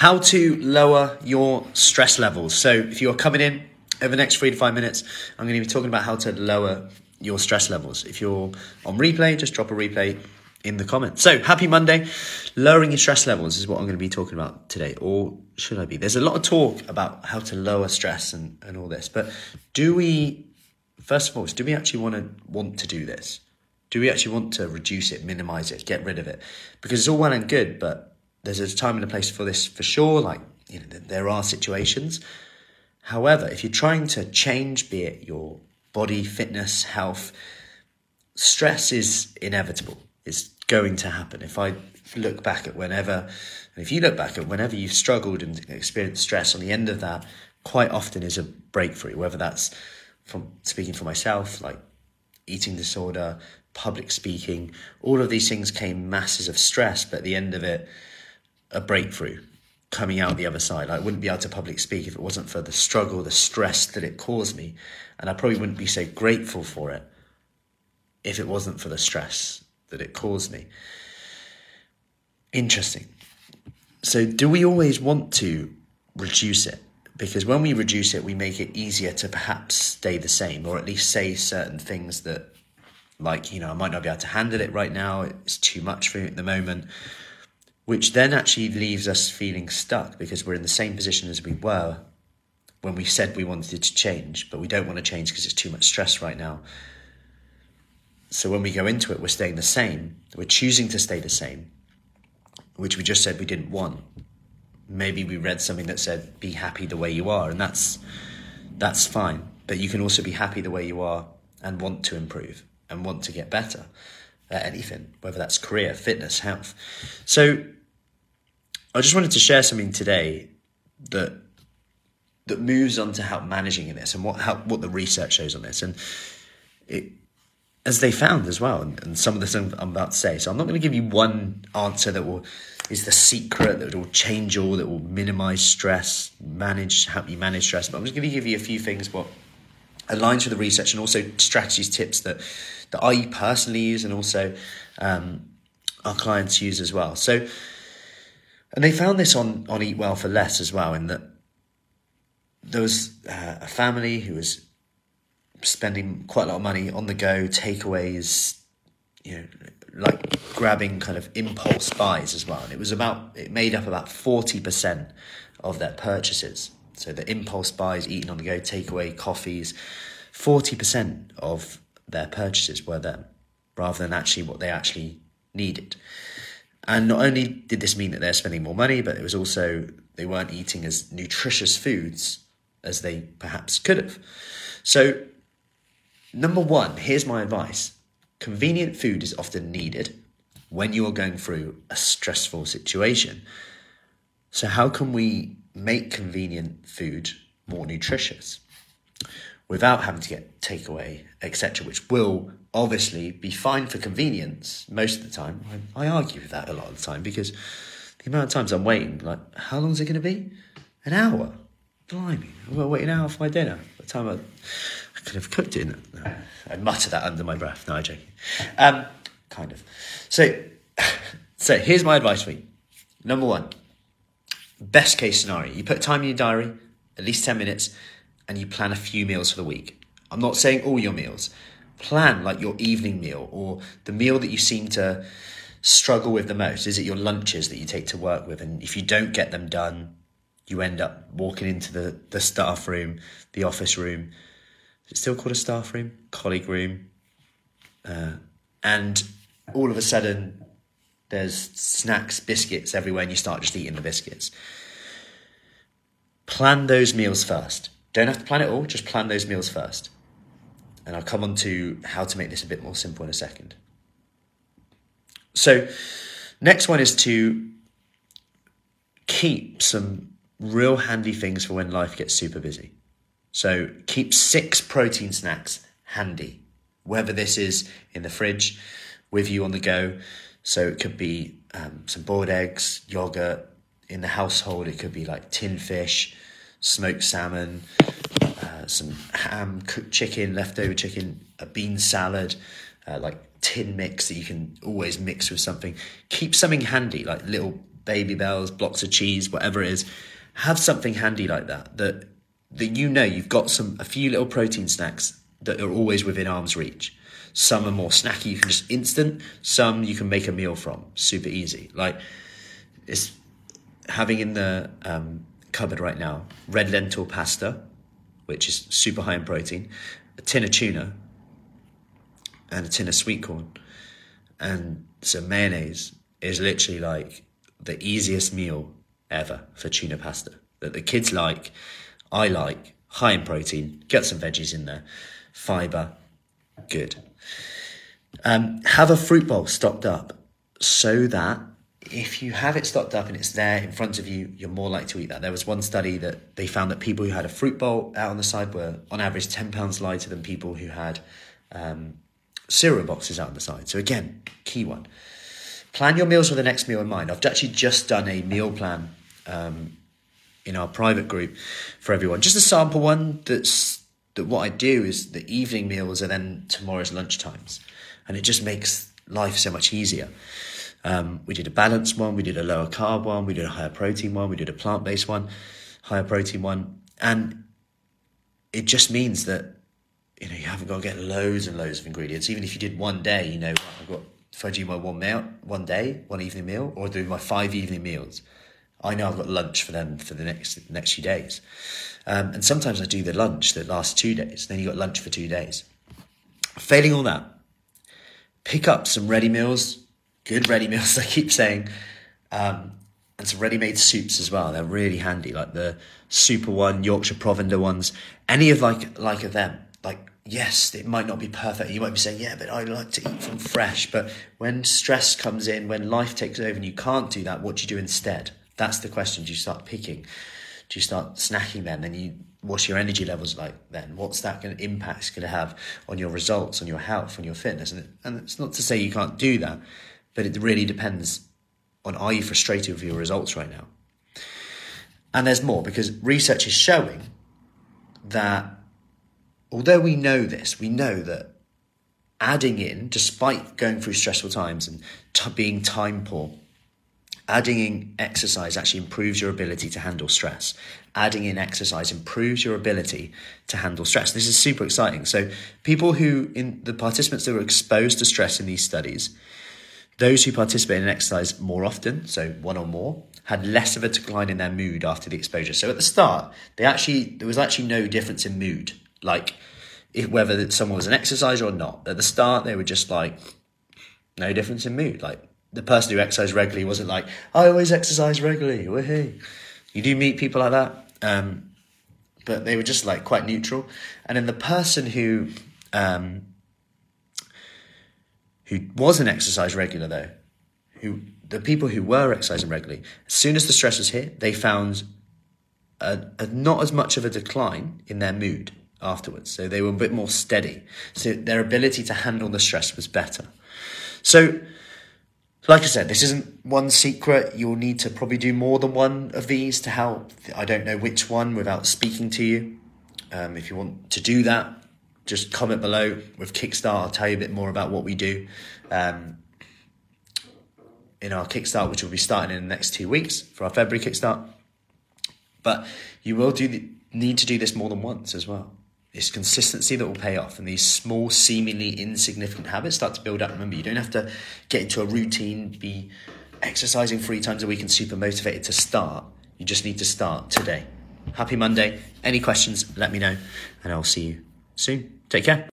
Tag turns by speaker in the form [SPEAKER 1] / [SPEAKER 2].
[SPEAKER 1] how to lower your stress levels. So, if you're coming in over the next three to five minutes, I'm going to be talking about how to lower your stress levels. If you're on replay, just drop a replay in the comments. So, happy Monday. Lowering your stress levels is what I'm going to be talking about today, or should I be? There's a lot of talk about how to lower stress and, and all this, but do we, first of all, do we actually want to want to do this? Do we actually want to reduce it, minimize it, get rid of it? Because it's all well and good, but there's a time and a place for this for sure. Like, you know, there are situations. However, if you're trying to change, be it your body, fitness, health, stress is inevitable It's going to happen. If I look back at whenever, and if you look back at whenever you've struggled and experienced stress, on the end of that, quite often is a breakthrough, whether that's from speaking for myself, like eating disorder, public speaking, all of these things came masses of stress, but at the end of it, a breakthrough coming out the other side. I wouldn't be able to public speak if it wasn't for the struggle, the stress that it caused me. And I probably wouldn't be so grateful for it if it wasn't for the stress that it caused me. Interesting. So, do we always want to reduce it? Because when we reduce it, we make it easier to perhaps stay the same, or at least say certain things that, like, you know, I might not be able to handle it right now, it's too much for me at the moment, which then actually leaves us feeling stuck because we're in the same position as we were when we said we wanted to change, but we don't want to change because it's too much stress right now. So when we go into it, we're staying the same. We're choosing to stay the same, which we just said we didn't want. Maybe we read something that said, be happy the way you are, and that's that's fine. But you can also be happy the way you are and want to improve and want to get better at anything, whether that's career, fitness, health. So I just wanted to share something today that that moves on to help managing in this and what how, what the research shows on this. And it as they found as well, and, and some of this I'm, I'm, about to say. So I'm not going to give you one answer that will is the secret that will change all, that will minimize stress, manage help you manage stress. But I'm just going to give you a few things what aligns with the research and also strategies, tips that that I personally use and also um, our clients use as well. So, and they found this on on Eat Well for Less as well, in that there was uh, a family who was spending quite a lot of money on the go, takeaways, you know, like grabbing kind of impulse buys as well. And it was about, it made up about 40% of their purchases. So the impulse buys, eating on the go, takeaway, coffees, 40% of their purchases were them rather than actually what they actually needed. And not only did this mean that they're spending more money, but it was also they weren't eating as nutritious foods as they perhaps could have. So Number one, here's my advice convenient food is often needed when you are going through a stressful situation. So, how can we make convenient food more nutritious without having to get takeaway, etc., which will obviously be fine for convenience most of the time? I, I, argue with that a lot of the time because the amount of times I'm waiting, like, how long is it going to be? An hour? Blimey, I'm going to wait an hour for my dinner. By the time I I could have cooked it. In, I mutter that under my breath. No, I'm joking. Um, kind of. So, so here's my advice for you. Number one, best case scenario. You put time in your diary, at least 10 minutes, and you plan a few meals for the week. I'm not saying all your meals. Plan like your evening meal or the meal that you seem to struggle with the most. Is it your lunches that you take to work with? And if you don't get them done, you end up walking into the, the staff room, the office room, it's still called a staff room, colleague room, uh, and all of a sudden there's snacks, biscuits everywhere, and you start just eating the biscuits. Plan those meals first. Don't have to plan it all, just plan those meals first. And I'll come on to how to make this a bit more simple in a second. So, next one is to keep some real handy things for when life gets super busy. So keep six protein snacks handy, whether this is in the fridge with you on the go. So it could be um, some boiled eggs, yogurt. In the household, it could be like tin fish, smoked salmon, uh, some ham, cooked chicken, leftover chicken, a bean salad, uh, like tin mix that you can always mix with something. Keep something handy, like little Babybels, blocks of cheese, whatever it is. Have something handy like that that that you know you've got some a few little protein snacks that are always within arm's reach. Some are more snacky, you can just instant. Some you can make a meal from, super easy. Like it's having in the um, cupboard right now red lentil pasta, which is super high in protein, a tin of tuna, and a tin of sweet corn, and some mayonnaise is literally like the easiest meal ever for tuna pasta that the kids like, I like, high in protein, get some veggies in there, fiber, good. Um, have a fruit bowl stocked up so that if you have it stocked up and it's there in front of you, you're more likely to eat that. There was one study that they found that people who had a fruit bowl out on the side were, on average, 10 pounds lighter than people who had um, cereal boxes out on the side. So, again, key one. Plan your meals with the next meal in mind. I've actually just done a meal plan um, in our private group for everyone. Just a sample one that's that what I do is the evening meals are then tomorrow's lunch times. And it just makes life so much easier. Um, we did a balanced one, we did a lower carb one, we did a higher protein one, we did a plant based one, higher protein one. And it just means that you know you haven't got to get loads and loads of ingredients. Even if you did one day, you know, I've got if my one meal one day, one evening meal, or do my five evening meals, I know I've got lunch for them for the next next few days. Um, and sometimes I do the lunch that lasts two days. Then you got lunch for two days. Failing all that, pick up some ready meals, good ready meals. I keep saying, um, and some ready-made soups as well. They're really handy, like the Super One, Yorkshire Provender ones. Any of like like of them. Like yes, it might not be perfect. You might be saying, yeah, but I like to eat from fresh. But when stress comes in, when life takes over, and you can't do that, what do you do instead? That's the question. Do you start picking? Do you start snacking then? Then you what's your energy levels like then? What's that going to impact going to have on your results, on your health, on your fitness? And, and it's not to say you can't do that, but it really depends on are you frustrated with your results right now? And there's more because research is showing that although we know this, we know that adding in, despite going through stressful times and t- being time poor, adding in exercise actually improves your ability to handle stress. Adding in exercise improves your ability to handle stress. This is super exciting. So, people who, in the participants that were exposed to stress in these studies, those who participated in exercise more often, so one or more, had less of a decline in their mood after the exposure. So at the start, they actually there was actually no difference in mood, like if, whether someone was an exerciser or not. At the start, they were just like no difference in mood. Like the person who exercised regularly wasn't like I always exercise regularly. Woohoo! You do meet people like that, um, but they were just like quite neutral. And then the person who um, who wasn't exercise regular though, who the people who were exercising regularly, as soon as the stress was hit, they found a, a, not as much of a decline in their mood afterwards. So they were a bit more steady. So their ability to handle the stress was better. So, like I said, this isn't one secret. You'll need to probably do more than one of these to help. I don't know which one without speaking to you. Um, if you want to do that, just comment below with Kickstart. I'll tell you a bit more about what we do um, in our Kickstart, which will be starting in the next two weeks for our February Kickstart. But you will do the, need to do this more than once as well. It's consistency that will pay off, and these small, seemingly insignificant habits start to build up. Remember, you don't have to get into a routine, be exercising three times a week, and super motivated to start. You just need to start today. Happy Monday. Any questions, let me know, and I'll see you soon. Take care.